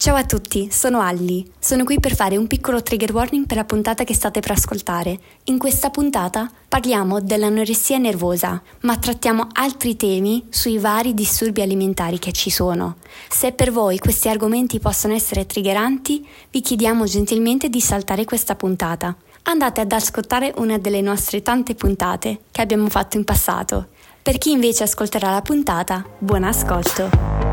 Ciao a tutti, sono Alli. Sono qui per fare un piccolo trigger warning per la puntata che state per ascoltare. In questa puntata parliamo dell'anoressia nervosa, ma trattiamo altri temi sui vari disturbi alimentari che ci sono. Se per voi questi argomenti possono essere triggeranti, vi chiediamo gentilmente di saltare questa puntata. Andate ad ascoltare una delle nostre tante puntate che abbiamo fatto in passato. Per chi invece ascolterà la puntata, buon ascolto!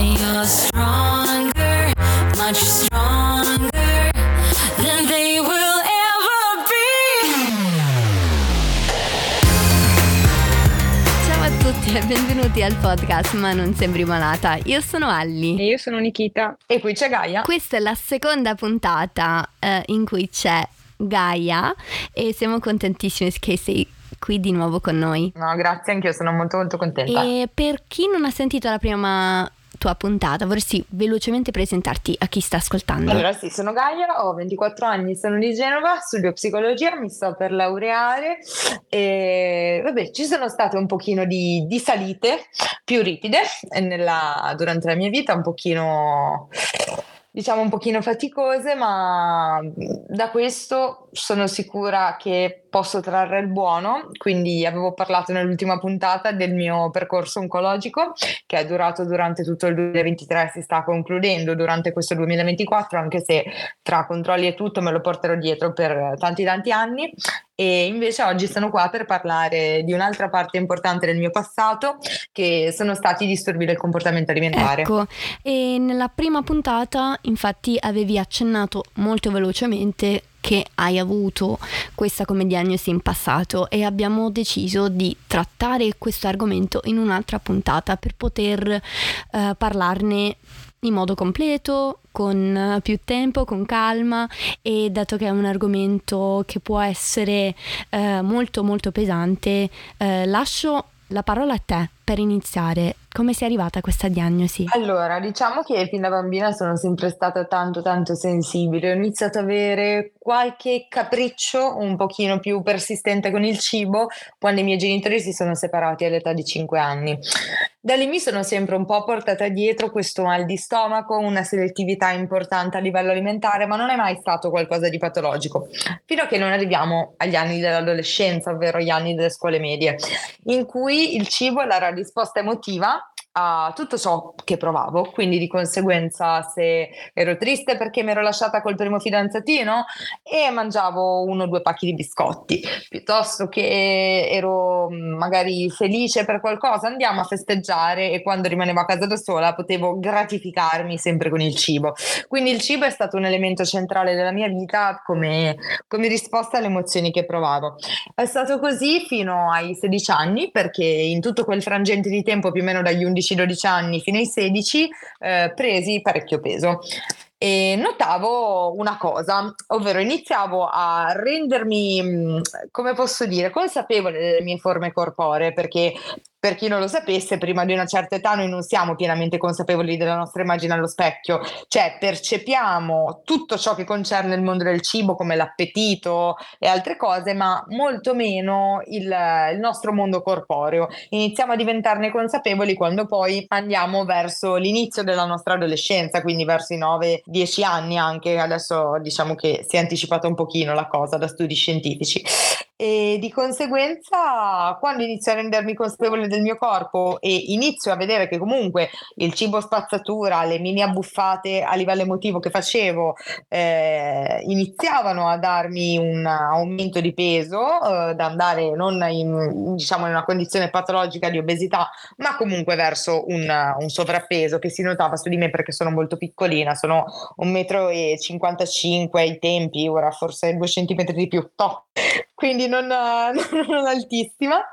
You're stronger, much stronger than they will ever be. Ciao a tutti e benvenuti al podcast Ma non sembri malata. Io sono Alli. E io sono Nikita. E qui c'è Gaia. Questa è la seconda puntata eh, in cui c'è Gaia e siamo contentissimi che sei qui di nuovo con noi. No, grazie, anch'io sono molto molto contenta. E per chi non ha sentito la prima tua puntata, vorresti velocemente presentarti a chi sta ascoltando? Allora sì, sono Gaia, ho 24 anni, sono di Genova, studio psicologia, mi sto per laureare e vabbè, ci sono state un pochino di, di salite più ripide nella, durante la mia vita, un pochino diciamo un pochino faticose, ma da questo sono sicura che posso trarre il buono. Quindi avevo parlato nell'ultima puntata del mio percorso oncologico che è durato durante tutto il 2023, si sta concludendo durante questo 2024, anche se tra controlli e tutto me lo porterò dietro per tanti tanti anni e invece oggi sono qua per parlare di un'altra parte importante del mio passato che sono stati i disturbi del comportamento alimentare. Ecco, e nella prima puntata infatti avevi accennato molto velocemente che hai avuto questa come diagnosi in passato e abbiamo deciso di trattare questo argomento in un'altra puntata per poter eh, parlarne in modo completo, con eh, più tempo, con calma e dato che è un argomento che può essere eh, molto molto pesante, eh, lascio la parola a te per iniziare. Come sei arrivata a questa diagnosi? Allora, diciamo che fin da bambina sono sempre stata tanto tanto sensibile, ho iniziato ad avere qualche capriccio un pochino più persistente con il cibo quando i miei genitori si sono separati all'età di 5 anni. Da lì mi sono sempre un po' portata dietro questo mal di stomaco, una selettività importante a livello alimentare, ma non è mai stato qualcosa di patologico, fino a che non arriviamo agli anni dell'adolescenza, ovvero gli anni delle scuole medie, in cui il cibo è la risposta emotiva a tutto ciò che provavo, quindi di conseguenza se ero triste perché mi ero lasciata col primo fidanzatino e mangiavo uno o due pacchi di biscotti, piuttosto che ero mm, magari felice per qualcosa, andiamo a festeggiare e quando rimanevo a casa da sola potevo gratificarmi sempre con il cibo. Quindi il cibo è stato un elemento centrale della mia vita come, come risposta alle emozioni che provavo. È stato così fino ai 16 anni perché in tutto quel frangente di tempo più o meno dagli 11 11-12 anni fino ai 16 eh, presi parecchio peso. E notavo una cosa, ovvero iniziavo a rendermi, come posso dire, consapevole delle mie forme corporee, perché per chi non lo sapesse, prima di una certa età noi non siamo pienamente consapevoli della nostra immagine allo specchio, cioè percepiamo tutto ciò che concerne il mondo del cibo come l'appetito e altre cose, ma molto meno il, il nostro mondo corporeo. Iniziamo a diventarne consapevoli quando poi andiamo verso l'inizio della nostra adolescenza, quindi verso i 9-10 anni anche, adesso diciamo che si è anticipata un pochino la cosa da studi scientifici e di conseguenza quando inizio a rendermi consapevole del mio corpo e inizio a vedere che comunque il cibo spazzatura, le mini abbuffate a livello emotivo che facevo eh, iniziavano a darmi un aumento di peso eh, da andare non in, diciamo, in una condizione patologica di obesità ma comunque verso un, un sovrappeso che si notava su di me perché sono molto piccolina, sono 1,55 m ai tempi, ora forse 2 cm di più, to quindi non, non, altissima.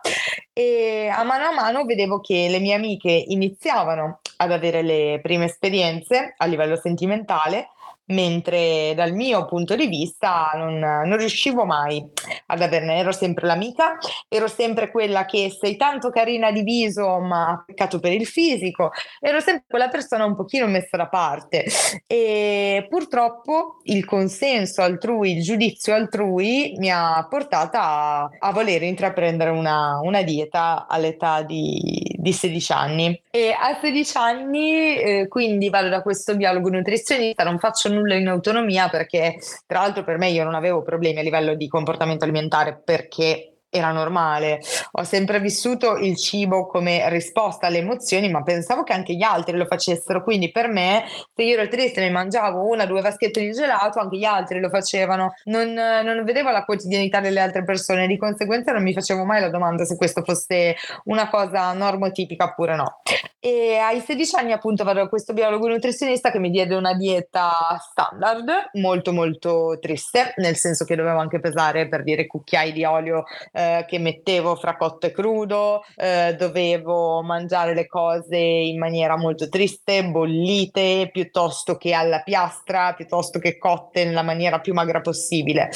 E a mano a mano vedevo che le mie amiche iniziavano ad avere le prime esperienze a livello sentimentale, mentre dal mio punto di vista non, non riuscivo mai ad averne, ero sempre l'amica, ero sempre quella che sei tanto carina di viso ma peccato per il fisico, ero sempre quella persona un pochino messa da parte. E purtroppo il consenso altrui, il giudizio altrui mi ha portata a, a voler intraprendere una, una dieta all'età di, di 16 anni. E a 16 anni eh, quindi vado da questo biologo nutrizionista, non faccio nulla in autonomia perché tra l'altro per me io non avevo problemi a livello di comportamento alimentare perché era normale. Ho sempre vissuto il cibo come risposta alle emozioni, ma pensavo che anche gli altri lo facessero. Quindi per me, se io ero triste e mi mangiavo una o due vaschette di gelato, anche gli altri lo facevano. Non, non, vedevo la quotidianità delle altre persone, di conseguenza non mi facevo mai la domanda se questo fosse una cosa normotipica oppure no. E ai 16 anni appunto vado a questo biologo nutrizionista che mi diede una dieta standard, molto molto triste, nel senso che dovevo anche pesare per dire cucchiai di olio eh, che mettevo fra cotto e crudo, eh, dovevo mangiare le cose in maniera molto triste, bollite, piuttosto che alla piastra, piuttosto che cotte nella maniera più magra possibile.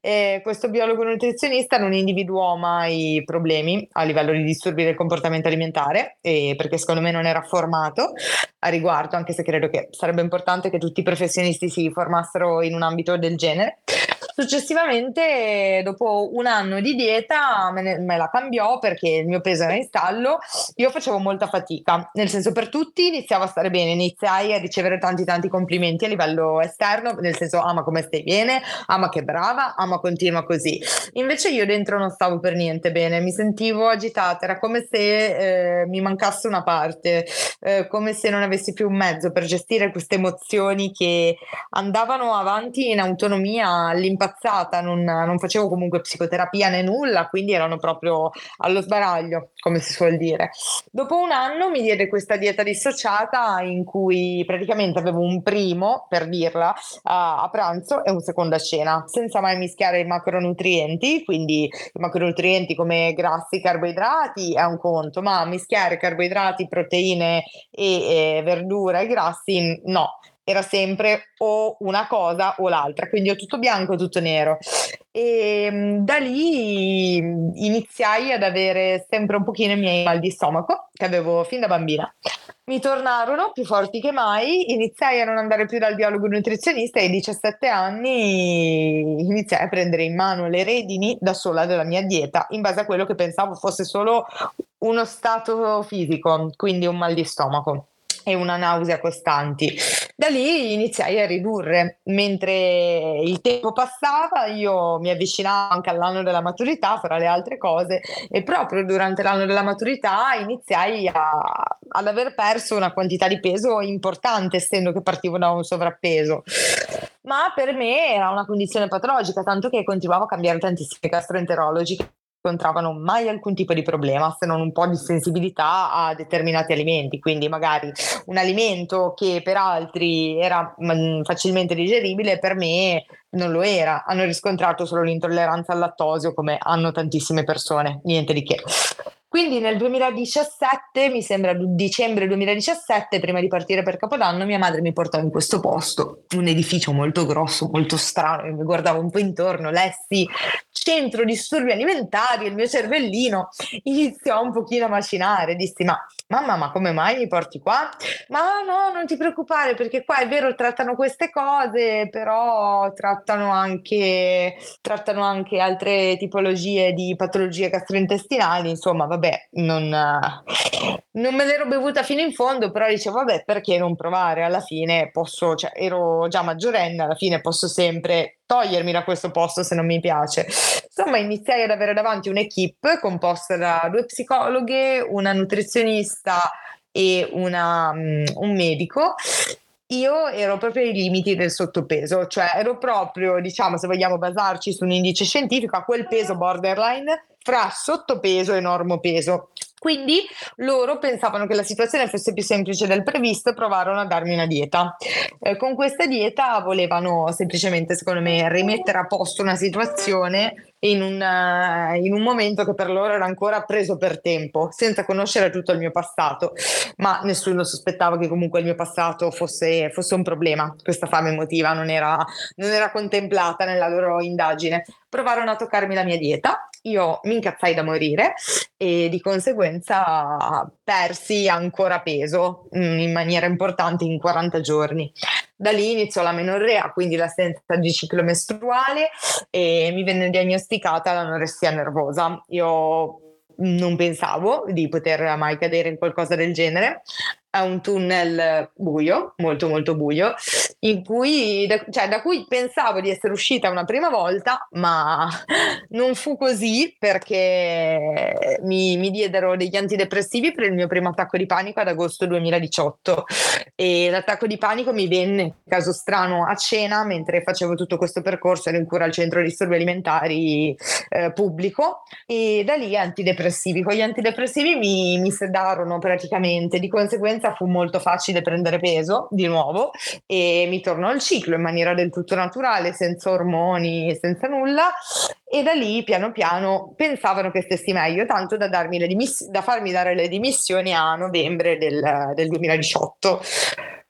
E questo biologo nutrizionista non individuò mai problemi a livello di disturbi del comportamento alimentare, perché secondo me non era formato a riguardo, anche se credo che sarebbe importante che tutti i professionisti si formassero in un ambito del genere. Successivamente, dopo un anno di dieta, me, ne, me, la cambiò perché il mio peso era in stallo. Io facevo molta fatica, nel senso per tutti iniziavo a stare bene, iniziai a ricevere tanti tanti complimenti a livello esterno, nel senso ama come stai bene, ama che brava, ama continua così. Invece io dentro non stavo per niente bene, mi sentivo agitata, era come se eh, mi mancasse una parte, eh, come se non avessi più un mezzo per gestire queste emozioni che andavano avanti in autonomia all'impatto impazzata, non, non, facevo comunque psicoterapia né nulla, quindi erano proprio allo sbaraglio, come si suol dire. Dopo un anno mi diede questa dieta dissociata in cui praticamente avevo un primo, per dirla, a, a pranzo e un secondo a cena, senza mai mischiare i macronutrienti, quindi i macronutrienti come grassi, carboidrati è un conto, ma mischiare carboidrati, proteine e, e verdura e grassi no era sempre o una cosa o l'altra, quindi o tutto bianco o tutto nero. E ehm, da lì iniziai ad avere sempre un pochino i miei mal di stomaco che avevo fin da bambina. Mi tornarono più forti che mai, iniziai a non andare più dal biologo nutrizionista e ai 17 anni iniziai a prendere in mano le redini da sola della mia dieta in base a quello che pensavo fosse solo uno stato fisico, quindi un mal di stomaco e una nausea costanti. Da lì iniziai a ridurre, mentre il tempo passava io mi avvicinavo anche all'anno della maturità, fra le altre cose, e proprio durante l'anno della maturità iniziai a, ad aver perso una quantità di peso importante, essendo che partivo da un sovrappeso. Ma per me era una condizione patologica, tanto che continuavo a cambiare tantissimi gastroenterologi incontravano mai alcun tipo di problema se non un po' di sensibilità a determinati alimenti, quindi magari un alimento che per altri era mm, facilmente digeribile, per me non lo era, hanno riscontrato solo l'intolleranza al lattosio come hanno tantissime persone, niente di che. Quindi nel 2017, mi sembra dicembre 2017, prima di partire per Capodanno, mia madre mi portò in questo posto, un edificio molto grosso, molto strano, mi guardavo un po' intorno, lessi centro disturbi alimentari, il mio cervellino iniziò un pochino a macinare, dissi ma mamma ma come mai mi porti qua? Ma no, non ti preoccupare perché qua è vero trattano queste cose, però trattano anche, trattano anche altre tipologie di patologie gastrointestinali, insomma vabbè, non, non me l'ero bevuta fino in fondo, però dicevo vabbè perché non provare, alla fine posso, cioè ero già maggiorenne, alla fine posso sempre togliermi da questo posto se non mi piace. Insomma, iniziai ad avere davanti un'equipe composta da due psicologhe, una nutrizionista e una, um, un medico io ero proprio ai limiti del sottopeso, cioè ero proprio, diciamo, se vogliamo basarci su un indice scientifico, a quel peso borderline fra sottopeso e normopeso. Quindi loro pensavano che la situazione fosse più semplice del previsto e provarono a darmi una dieta. Eh, con questa dieta volevano semplicemente, secondo me, rimettere a posto una situazione in un, uh, in un, momento che per loro era ancora preso per tempo, senza conoscere tutto il mio passato, ma nessuno sospettava che comunque il mio passato fosse, fosse un problema. Questa fame emotiva non era, non era contemplata nella loro indagine. Provarono a toccarmi la mia dieta, io mi incazzai da morire e di conseguenza persi ancora peso mm, in maniera importante in 40 giorni. Da lì iniziò la menorrea, quindi l'assenza di ciclo mestruale e mi venne diagnosticata l'anoressia nervosa. Io non pensavo di poter mai cadere in qualcosa del genere. È un tunnel buio, molto molto buio, in cui, da, cioè, da cui pensavo di essere uscita una prima volta, ma non fu così perché mi, mi diedero degli antidepressivi per il mio primo attacco di panico ad agosto 2018 e l'attacco di panico mi venne, caso strano, a cena mentre facevo tutto questo percorso, ero in cura al centro disturbi alimentari eh, pubblico. E da lì antidepressivi. Con gli antidepressivi mi, mi sedarono praticamente, di conseguenza conseguenza fu molto facile prendere peso di nuovo e mi tornò il ciclo in maniera del tutto naturale, senza ormoni, senza nulla e da lì piano piano pensavano che stessi meglio, tanto da, dimiss- da farmi dare le dimissioni a novembre del, del 2018.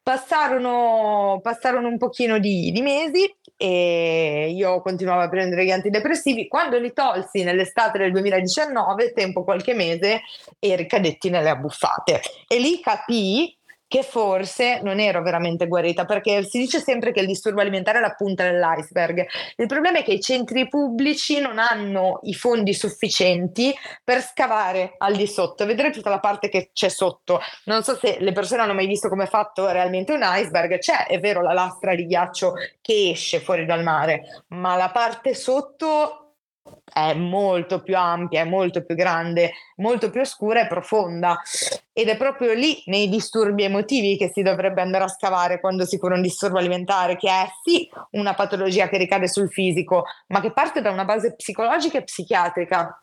Passarono, passarono, un pochino di, di, mesi e io continuavo a prendere gli antidepressivi. Quando li tolsi nell'estate del 2019, tempo qualche mese, e ricadetti nelle abbuffate. E lì capii che forse non ero veramente guarita, perché si dice sempre che il disturbo alimentare è la punta dell'iceberg. Il problema è che i centri pubblici non hanno i fondi sufficienti per scavare al di sotto, vedere tutta la parte che c'è sotto. Non so se le persone hanno mai visto come è fatto realmente un iceberg, c'è, è vero, la lastra di ghiaccio che esce fuori dal mare, ma la parte sotto è molto più ampia, è molto più grande, molto più oscura e profonda. Ed è proprio lì, nei disturbi emotivi, che si dovrebbe andare a scavare quando si cura un disturbo alimentare, che è sì una patologia che ricade sul fisico, ma che parte da una base psicologica e psichiatrica.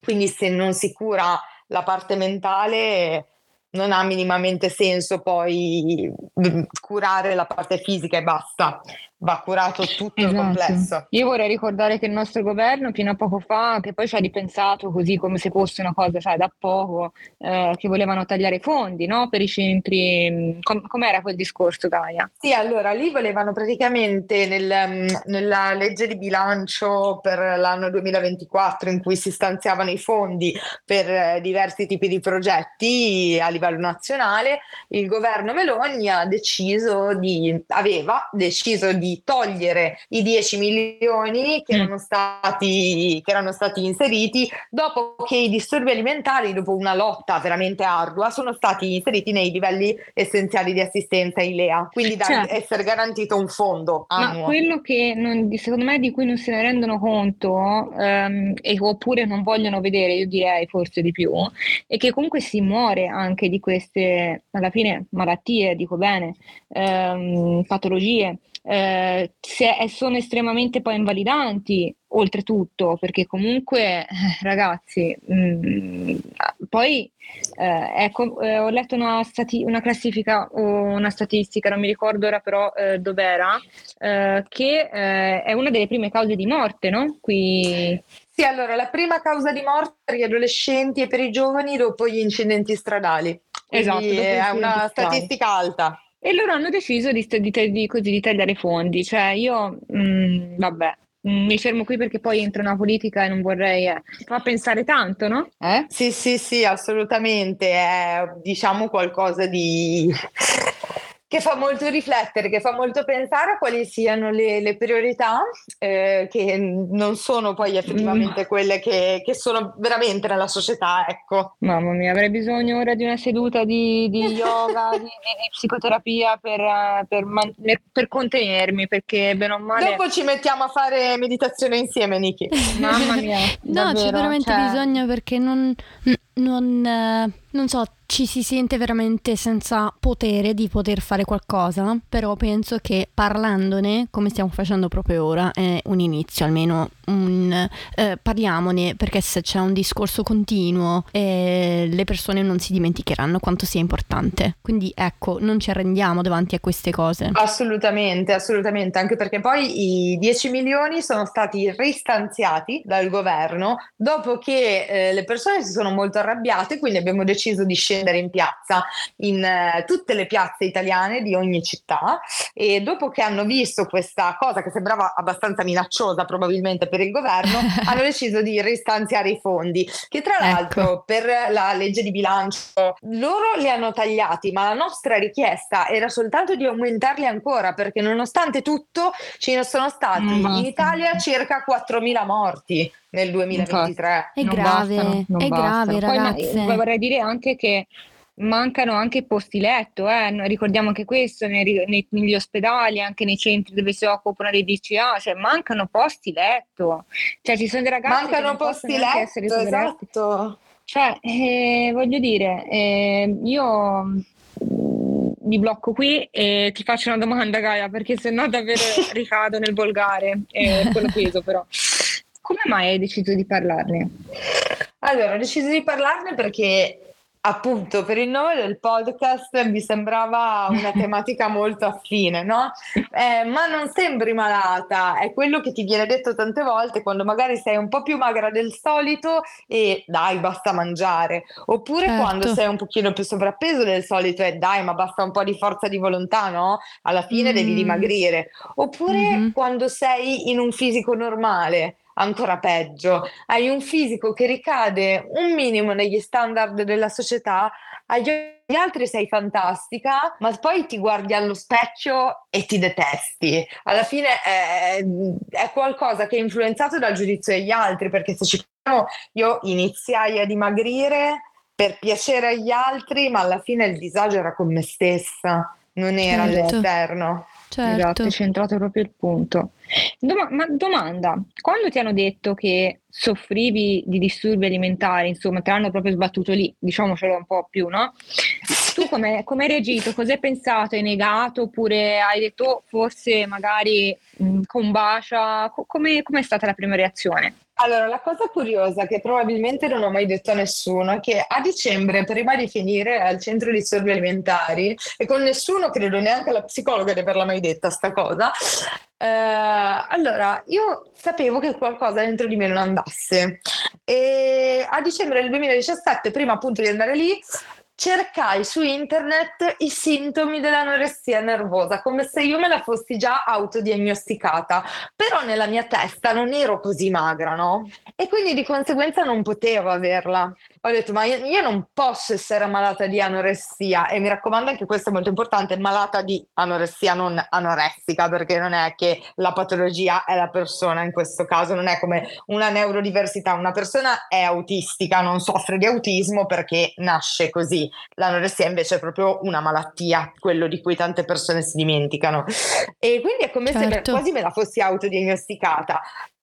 Quindi se non si cura la parte mentale, non ha minimamente senso poi mm, curare la parte fisica e basta va curato tutto esatto. il complesso. Io vorrei ricordare che il nostro governo fino a poco fa, che poi ci ha ripensato così come se fosse una cosa, sai, da poco, eh, che volevano tagliare i fondi no? per i centri. Mm, com- com'era quel discorso, Gaia? Sì, allora lì volevano praticamente nel, mm, nella legge di bilancio per l'anno 2024 in cui si stanziavano i fondi per eh, diversi tipi di progetti a livello nazionale, il governo Meloni ha deciso di, aveva deciso di togliere i 10 milioni che, mm. erano stati, che erano stati inseriti dopo che i disturbi alimentari, dopo una lotta veramente ardua, sono stati inseriti nei livelli essenziali di assistenza in LEA, quindi da certo. essere garantito un fondo annuo. Ma quello che non, secondo me di cui non se ne rendono conto um, e, oppure non vogliono vedere, io direi forse di più, è che comunque si muore anche di queste, alla fine, malattie, dico bene, um, patologie eh, se sono estremamente poi invalidanti oltretutto perché comunque eh, ragazzi mh, mm, poi eh, ecco, eh, ho letto una, stati- una, classifica o una statistica non mi ricordo ora però eh, dov'era eh, che è una delle prime cause di morte no? qui sì, allora la prima causa di morte per gli adolescenti e per i giovani dopo gli incidenti stradali. Esatto, è una statistica alta. E loro hanno deciso di, di, di, così, di tagliare i fondi. Cioè, io, mh, mm, vabbè, mm, mi fermo qui perché poi entro nella politica e non vorrei eh, fa pensare tanto, no? Eh? Sì, sì, sì, assolutamente. È diciamo qualcosa di che fa molto riflettere, che fa molto pensare a quali siano le, le priorità, eh, che non sono poi effettivamente mm. quelle che, che, sono veramente nella società. Ecco. Mamma mia, avrei bisogno ora di una seduta di, di yoga, di, di, di, psicoterapia per, per, man- per, contenermi, perché bene o male... Dopo ci mettiamo a fare meditazione insieme, Niki. Mamma mia. no, davvero, c'è veramente cioè... bisogno perché non... non eh, non so, ci si sente veramente senza potere di poter fare qualcosa, però penso che parlandone, come stiamo facendo proprio ora, è un inizio, almeno un eh, parliamone perché se c'è un discorso continuo eh, le persone non si dimenticheranno quanto sia importante. Quindi ecco, non ci arrendiamo davanti a queste cose. Assolutamente, assolutamente, anche perché poi i 10 milioni sono stati ristanziati dal governo dopo che eh, le persone si sono molto arrabbiate, quindi abbiamo deciso di scendere in piazza in eh, tutte le piazze italiane di ogni città e dopo che hanno visto questa cosa che sembrava abbastanza minacciosa probabilmente per il governo, hanno deciso di ristanziare i fondi, che tra ecco. l'altro ecco. per la legge di bilancio loro li hanno tagliati, ma la nostra richiesta era soltanto di aumentarli ancora, perché nonostante tutto ci sono stati mm, in Italia circa 4.000 morti nel 2023. È grave, bastano, è grave ragazze. Poi, poi vorrei dire anche che mancano anche posti letto, eh? ricordiamo anche questo nei, nei, negli ospedali, anche nei centri dove si occupano dei DCA, cioè mancano posti letto, cioè ci sono dei ragazzi mancano che posti letto, esatto. Cioè, eh, voglio dire, eh, io mm, mi blocco qui e ti faccio una domanda Gaia, perché se no davvero ricado nel volgare, eh, quello peso però. Come mai hai deciso di parlarne? Allora, ho deciso di parlarne perché appunto per il nome del podcast mi sembrava una tematica molto affine, no? Eh, ma non sembri malata, è quello che ti viene detto tante volte quando magari sei un po' più magra del solito e dai, basta mangiare, oppure certo. quando sei un pochino più sovrappeso del solito e dai, ma basta un po' di forza di volontà, no? Alla fine mm. devi dimagrire, oppure mm-hmm. quando sei in un fisico normale ancora peggio, hai un fisico che ricade un minimo negli standard della società, agli altri sei fantastica, ma poi ti guardi allo specchio e ti detesti. Alla fine è, è qualcosa che è influenzato dal giudizio degli altri, perché se ci pensiamo, io iniziai a dimagrire per piacere agli altri, ma alla fine il disagio era con me stessa, non era certo. all'esterno. Certo. Esatto, hai centrato proprio il punto. Doma- ma domanda, quando ti hanno detto che soffrivi di disturbi alimentari, insomma, te l'hanno proprio sbattuto lì, diciamocelo un po' più, no? Tu come hai reagito? Cosa hai pensato? Hai negato oppure hai detto oh, forse magari mh, combacia? Co- come è stata la prima reazione? Allora, la cosa curiosa che probabilmente non ho mai detto a nessuno è che a dicembre, prima di finire al centro di disturbi alimentari, e con nessuno, credo neanche la psicologa di averla mai detta sta cosa, eh, allora io sapevo che qualcosa dentro di me non andasse. E a dicembre del 2017, prima appunto di andare lì, cercai su internet i sintomi dell'anoressia nervosa, come se io me la fossi già autodiagnosticata, però nella mia testa non ero così magra, no? E quindi di conseguenza non potevo averla ho detto ma io, non posso essere malata di anoressia. E mi raccomando anche questo è molto importante, malata di anoressia non anoressica perché non è che la patologia è la persona in questo caso, non è come una neurodiversità, una persona è autistica, non soffre di autismo perché nasce così, l'anoressia invece è proprio una malattia, quello di cui tante persone si dimenticano. E quindi è come certo. se quasi me la fossi autodiagnosticata,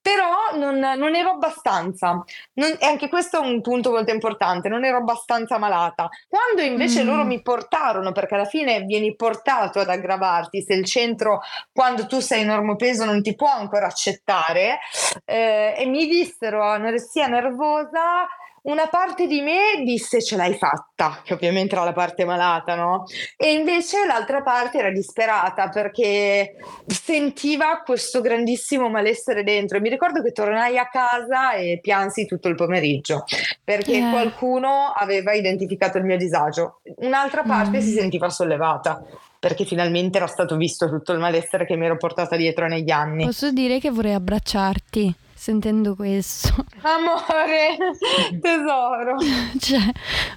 però non, non ero abbastanza. Non, e anche questo è un punto molto importante, non ero abbastanza malata. Quando invece mm. loro mi portarono, perché alla fine vieni portato ad aggravarti, se il centro, quando tu sei normopeso, non ti può ancora accettare, eh, e mi dissero anoressia nervosa, una parte di me disse ce l'hai fatta, che ovviamente era la parte malata, no? E invece l'altra parte era disperata perché sentiva questo grandissimo malessere dentro. E mi ricordo che tornai a casa e piansi tutto il pomeriggio perché yeah. qualcuno aveva identificato il mio disagio. Un'altra parte mm. si sentiva sollevata perché finalmente era stato visto tutto il malessere che mi ero portata dietro negli anni. Posso dire che vorrei abbracciarti sentendo questo. Amore, tesoro. cioè,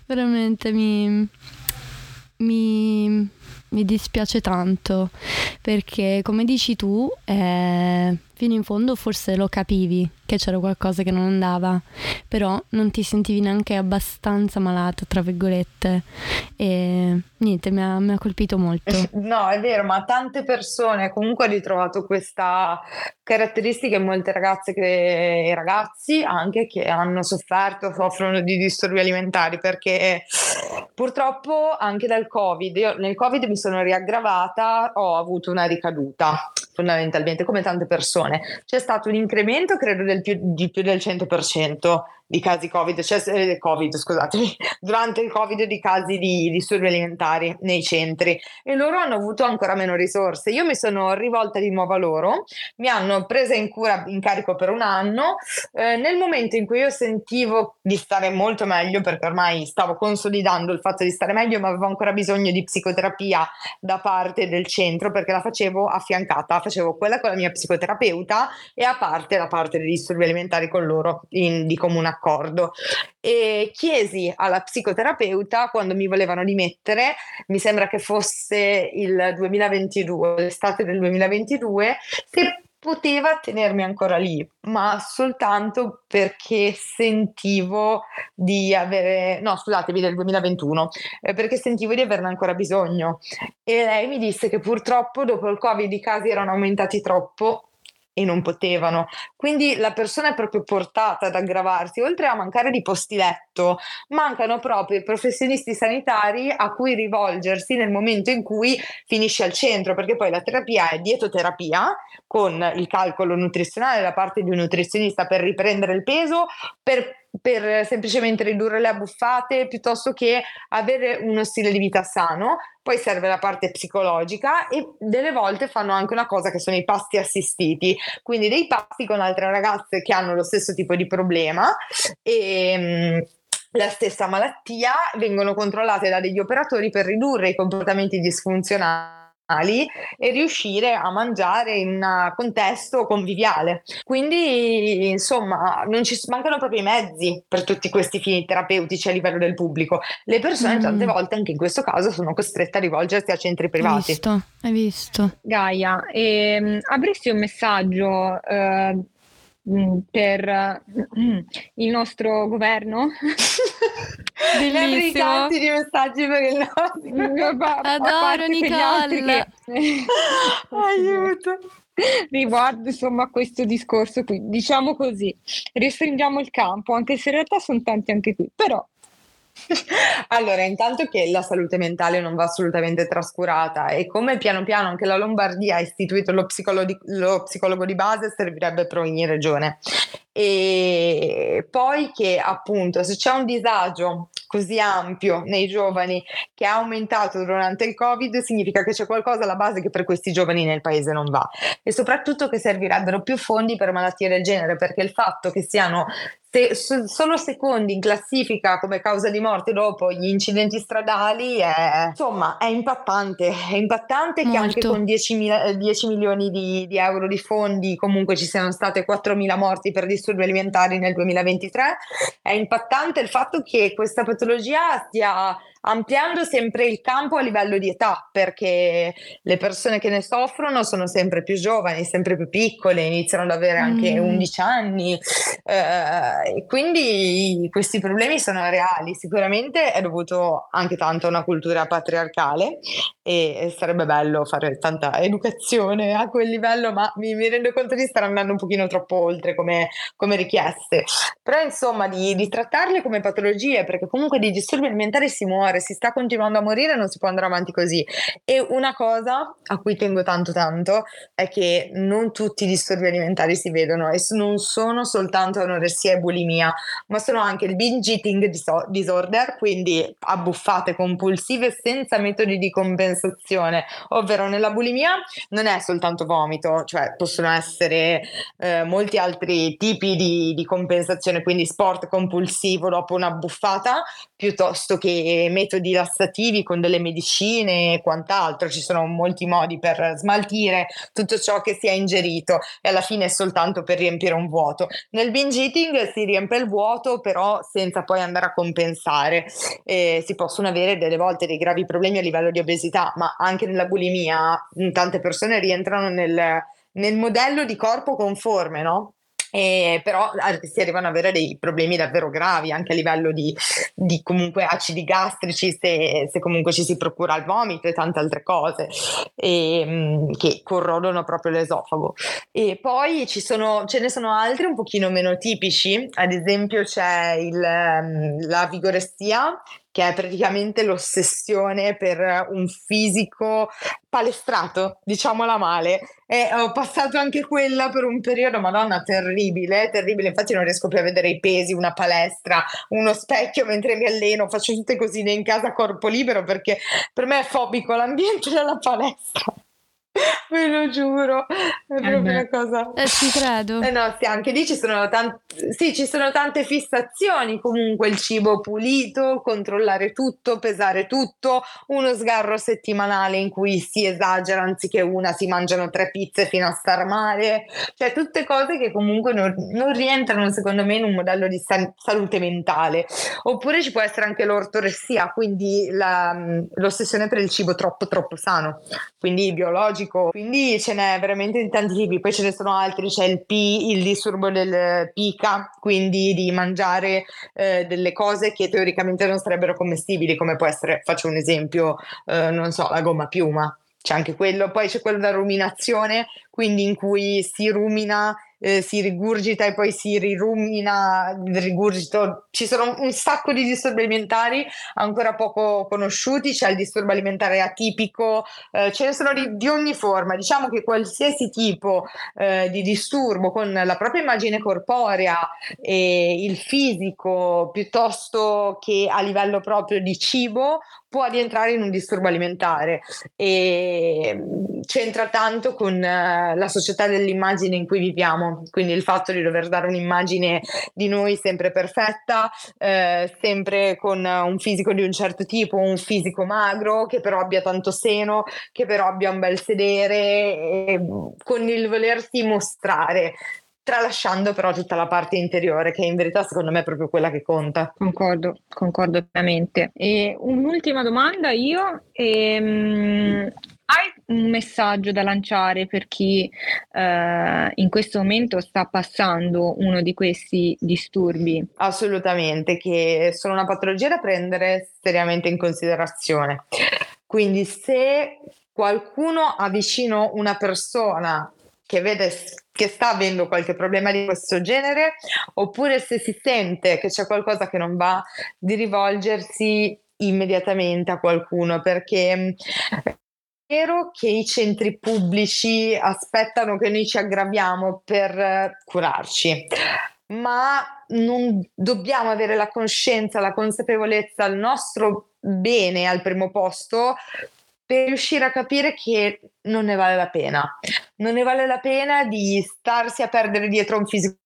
veramente mi, mi, mi dispiace tanto perché come dici tu, eh, fino in fondo forse lo capivi che c'era qualcosa che non andava, però non ti sentivi neanche abbastanza malata, tra virgolette. E niente, mi ha, mi ha colpito molto. No, è vero, ma tante persone comunque hanno ritrovato questa caratteristica in molte ragazze che, e ragazzi anche che hanno sofferto, soffrono di disturbi alimentari perché purtroppo anche dal Covid, io nel Covid mi sono riaggravata, ho avuto una ricaduta fondamentalmente come tante persone. C'è stato un incremento, credo, del più, di più del 100% di casi Covid, cioè eh, Covid, scusatemi, durante il Covid di casi di disturbi alimentari nei centri e loro hanno avuto ancora meno risorse. Io mi sono rivolta di nuovo a loro, mi hanno presa in cura in carico per un anno. Eh, nel momento in cui io sentivo di stare molto meglio, perché ormai stavo consolidando il fatto di stare meglio, ma avevo ancora bisogno di psicoterapia da parte del centro perché la facevo affiancata, facevo quella con la mia psicoterapeuta e a parte la parte dei disturbi alimentari con loro in, di comune d'accordo. E chiesi alla psicoterapeuta quando mi volevano dimettere, mi sembra che fosse il 2022, l'estate del 2022, se poteva tenermi ancora lì, ma soltanto perché sentivo di avere, no scusatemi, del 2021, eh, perché sentivo di averne ancora bisogno. E lei mi disse che purtroppo dopo il Covid i casi erano aumentati troppo e non potevano. Quindi la persona è proprio portata ad aggravarsi, oltre a mancare di posti letto, mancano proprio i professionisti sanitari a cui rivolgersi nel momento in cui finisce al centro, perché poi la terapia è dietoterapia con il calcolo nutrizionale da parte di un nutrizionista per riprendere il peso, per per semplicemente ridurre le abbuffate piuttosto che avere uno stile di vita sano. Poi serve la parte psicologica e delle volte fanno anche una cosa che sono i pasti assistiti, quindi dei pasti con altre ragazze che hanno lo stesso tipo di problema e mm, la stessa malattia vengono controllate da degli operatori per ridurre i comportamenti disfunzionali e riuscire a mangiare in un contesto conviviale. Quindi, insomma, non ci mancano proprio i mezzi per tutti questi fini terapeutici a livello del pubblico. Le persone mm. tante volte, anche in questo caso, sono costrette a rivolgersi a centri privati. Hai visto, hai visto. Gaia, ehm, avresti un messaggio eh, per mm, il nostro governo. Bellissimo. di messaggi per il nostro Adoro Nicole. Che... Aiuto. Riguardo insomma a questo discorso qui, diciamo così, restringiamo il campo, anche se in realtà sono tanti anche qui, però allora, intanto che la salute mentale non va assolutamente trascurata e come piano piano anche la Lombardia ha istituito lo psicologo di, lo psicologo di base, servirebbe per ogni regione. E poi che appunto se c'è un disagio così ampio nei giovani che ha aumentato durante il Covid, significa che c'è qualcosa alla base che per questi giovani nel paese non va e soprattutto che servirebbero più fondi per malattie del genere, perché il fatto che siano se, solo secondi in classifica come causa di morte dopo gli incidenti stradali è, insomma, è impattante. È impattante Molto. che anche con 10, mila, 10 milioni di, di, euro di fondi comunque ci siano state 4.000 morti per disturbi alimentari nel 2023. È impattante il fatto che questa patologia stia ampliando sempre il campo a livello di età, perché le persone che ne soffrono sono sempre più giovani, sempre più piccole, iniziano ad avere anche mm. 11 anni, eh, e quindi questi problemi sono reali. Sicuramente è dovuto anche tanto a una cultura patriarcale e sarebbe bello fare tanta educazione a quel livello, ma mi, mi rendo conto di stare andando un pochino troppo oltre come, come richieste. Però insomma di, di trattarle come patologie, perché comunque di disturbi alimentari si muore muore, si sta continuando a morire, non si può andare avanti così. E una cosa a cui tengo tanto tanto è che non tutti i disturbi alimentari si vedono e non sono soltanto anoressia e bulimia, ma sono anche il binge eating disorder, quindi abbuffate compulsive senza metodi di compensazione, ovvero nella bulimia non è soltanto vomito, cioè possono essere eh, molti altri tipi di, di compensazione, quindi sport compulsivo dopo una buffata, piuttosto che metodi lassativi con delle medicine e quant'altro, ci sono molti modi per smaltire tutto ciò che si è ingerito e alla fine è soltanto per riempire un vuoto. Nel binge eating si riempie il vuoto però senza poi andare a compensare, e si possono avere delle volte dei gravi problemi a livello di obesità, ma anche nella bulimia tante persone rientrano nel, nel modello di corpo conforme, no? Eh, però si arrivano ad avere dei problemi davvero gravi anche a livello di, di comunque acidi gastrici se, se, comunque ci si procura il vomito e tante altre cose e, mh, che corrodono proprio l'esofago. E poi ci sono, ce ne sono altri un pochino meno tipici ad esempio c'è il, la vigorestia che è praticamente l'ossessione per un fisico palestrato, diciamola male. E ho passato anche quella per un periodo, madonna, terribile, terribile. Infatti non riesco più a vedere i pesi, una palestra, uno specchio mentre mi alleno, faccio tutte cosine in casa a corpo libero perché per me è fobico l'ambiente della palestra. Ve lo giuro, è eh proprio una cosa. Eh, ci credo. Eh no, sì, anche lì ci sono, tan- sì, ci sono tante fissazioni. Comunque il cibo pulito, controllare tutto, pesare tutto, uno sgarro settimanale in cui si esagera, anziché una si mangiano tre pizze fino a star male. Cioè, tutte cose che comunque non, non rientrano, secondo me, in un modello di san- salute mentale. Oppure ci può essere anche l'ortoressia, quindi la, l'ossessione per il cibo troppo, troppo sano, quindi biologico biologico, quindi ce n'è veramente in tanti tipi, poi ce ne sono altri, c'è il P, il disturbo del pica, quindi di mangiare eh, delle cose che teoricamente non sarebbero commestibili, come può essere, faccio un esempio, eh, non so, la gomma piuma, c'è anche quello, poi c'è quello da ruminazione, quindi in cui si rumina eh, si rigurgita e poi si rirumina il rigurgito. Ci sono un sacco di disturbi alimentari ancora poco conosciuti, c'è il disturbo alimentare atipico, eh, ce ne sono di, di, ogni forma. Diciamo che qualsiasi tipo eh, di disturbo con la propria immagine corporea e il fisico piuttosto che a livello proprio di cibo può rientrare in un disturbo alimentare e mm, c'entra tanto con uh, la società dell'immagine in cui viviamo, quindi il fatto di dover dare un'immagine di noi sempre perfetta, eh, sempre con un fisico di un certo tipo, un fisico magro che però abbia tanto seno, che però abbia un bel sedere, con il volersi mostrare tralasciando però tutta la parte interiore che in verità secondo me è proprio quella che conta. Concordo, concordo pienamente. E un'ultima domanda io, ehm, hai un messaggio da lanciare per chi eh, in questo momento sta passando uno di questi disturbi? Assolutamente, che sono una patologia da prendere seriamente in considerazione. Quindi se qualcuno ha vicino una persona che vede che sta avendo qualche problema di questo genere, oppure se si sente che c'è qualcosa che non va, di rivolgersi immediatamente a qualcuno, perché vero che i centri pubblici aspettano che noi ci aggraviamo per eh, curarci, ma non dobbiamo avere la coscienza, la consapevolezza, il nostro bene al primo posto per riuscire a capire che non ne vale la pena. Non ne vale la pena di starsi a perdere dietro un fisico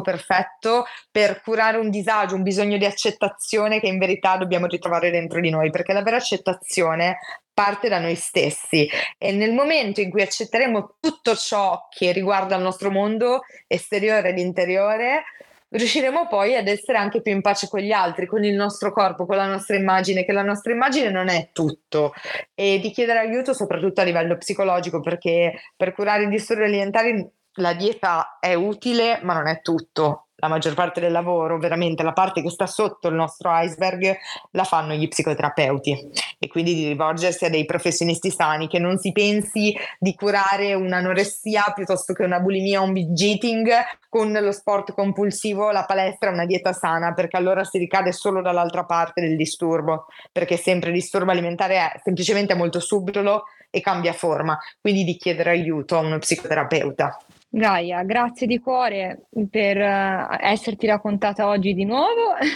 perfetto per curare un disagio, un bisogno di accettazione che in verità dobbiamo ritrovare dentro di noi, perché la vera accettazione parte da noi stessi. E nel momento in cui accetteremo tutto ciò che riguarda il nostro mondo esteriore ed interiore, riusciremo poi ad essere anche più in pace con gli altri, con il nostro corpo, con la nostra immagine, che la nostra immagine non è tutto. E di chiedere aiuto soprattutto a livello psicologico perché per curare i disturbi alimentari la dieta è utile ma non è tutto. La maggior parte del lavoro, veramente la parte che sta sotto il nostro iceberg, la fanno gli psicoterapeuti. E quindi di rivolgersi a dei professionisti sani, che non si pensi di curare un'anoressia piuttosto che una bulimia o un binge eating con lo sport compulsivo, la palestra, una dieta sana, perché allora si ricade solo dall'altra parte del disturbo, perché sempre il disturbo alimentare è semplicemente molto subdolo e cambia forma, quindi di chiedere aiuto a uno psicoterapeuta. Gaia, grazie di cuore per uh, esserti raccontata oggi di nuovo.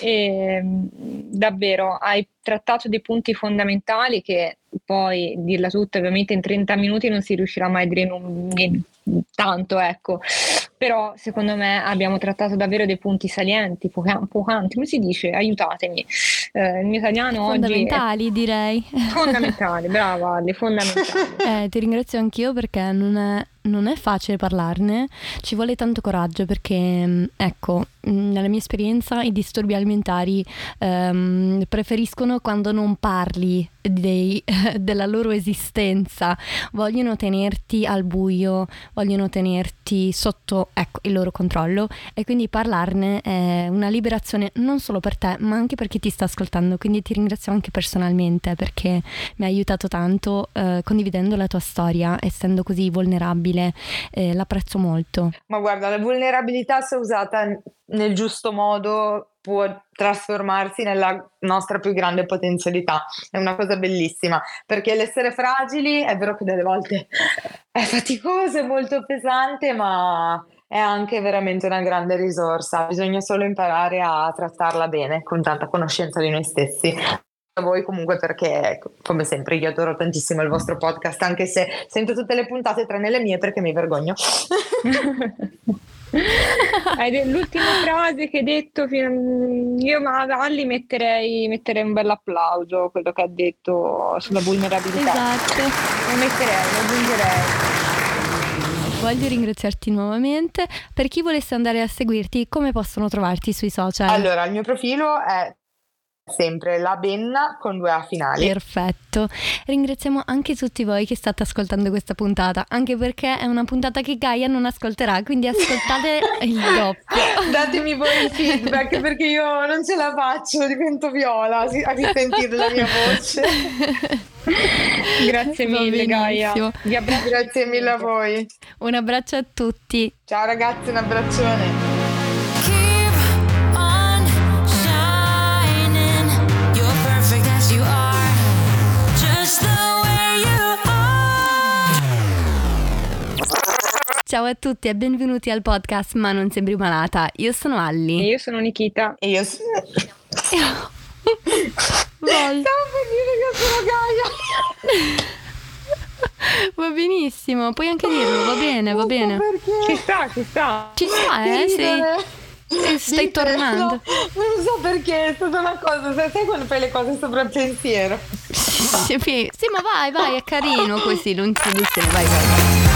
E davvero hai trattato dei punti fondamentali che poi dirla tutta ovviamente in 30 minuti non si riuscirà mai a dire non, tanto ecco però secondo me abbiamo trattato davvero dei punti salienti pocanti come si dice? Aiutatemi. Eh, il mio italiano fondamentali oggi direi. Fondamentali brava le fondamentali. Eh, ti ringrazio anch'io perché non è non è facile parlarne, ci vuole tanto coraggio perché, mm, ecco, mm, nella mia esperienza i disturbi alimentari ehm, preferiscono quando non parli dei, della loro esistenza, vogliono tenerti al buio, vogliono tenerti sotto ecco, il loro controllo e quindi parlarne è una liberazione non solo per te ma anche per chi ti sta ascoltando, quindi ti ringrazio anche personalmente perché mi ha aiutato tanto eh, condividendo la tua storia, essendo così vulnerabile, eh, l'apprezzo molto. Ma guarda, la vulnerabilità se usata nel giusto modo può trasformarsi nella nostra più grande potenzialità. È una cosa bellissima, perché l'essere fragili è vero che delle volte è faticoso, è molto pesante, ma è anche veramente una grande risorsa. Bisogna solo imparare a trattarla bene, con tanta conoscenza di noi stessi. A voi comunque perché come sempre io adoro tantissimo il vostro podcast anche se sento tutte le puntate tranne le mie perché mi vergogno. L'ultima frase che hai detto io ma a Valli metterei, metterei un bel applauso quello che ha detto sulla vulnerabilità. Esatto. Lo metterei, lo aggiungerei Voglio ringraziarti nuovamente. Per chi volesse andare a seguirti, come possono trovarti sui social? Allora, il mio profilo è sempre la Benna con due A finali. Perfetto. Ringraziamo anche tutti voi che state ascoltando questa puntata, anche perché è una puntata che Gaia non ascolterà, quindi ascoltate il doppio. Datemi voi il feedback perché io non ce la faccio, divento viola a sentire la mia voce. Grazie mille Gaia. Grazie mille a voi. Un abbraccio a tutti. Ciao ragazzi, un abbraccione. Ciao a tutti e benvenuti al podcast Ma non sembri malata. Io sono Alli. E io sono Nikita. E io sono... Vol. Stavo per dire che sono Gaia. Va benissimo, puoi anche dirlo, va bene, va bene. Perché? Ci sta, ci sta. Ci sta, eh? Sei... Stai tornando. No, non so perché, è stata una cosa, sai quando fai le cose sopra il pensiero? Sì, sì, ma vai, vai, è carino così, non si dice, vai, vai.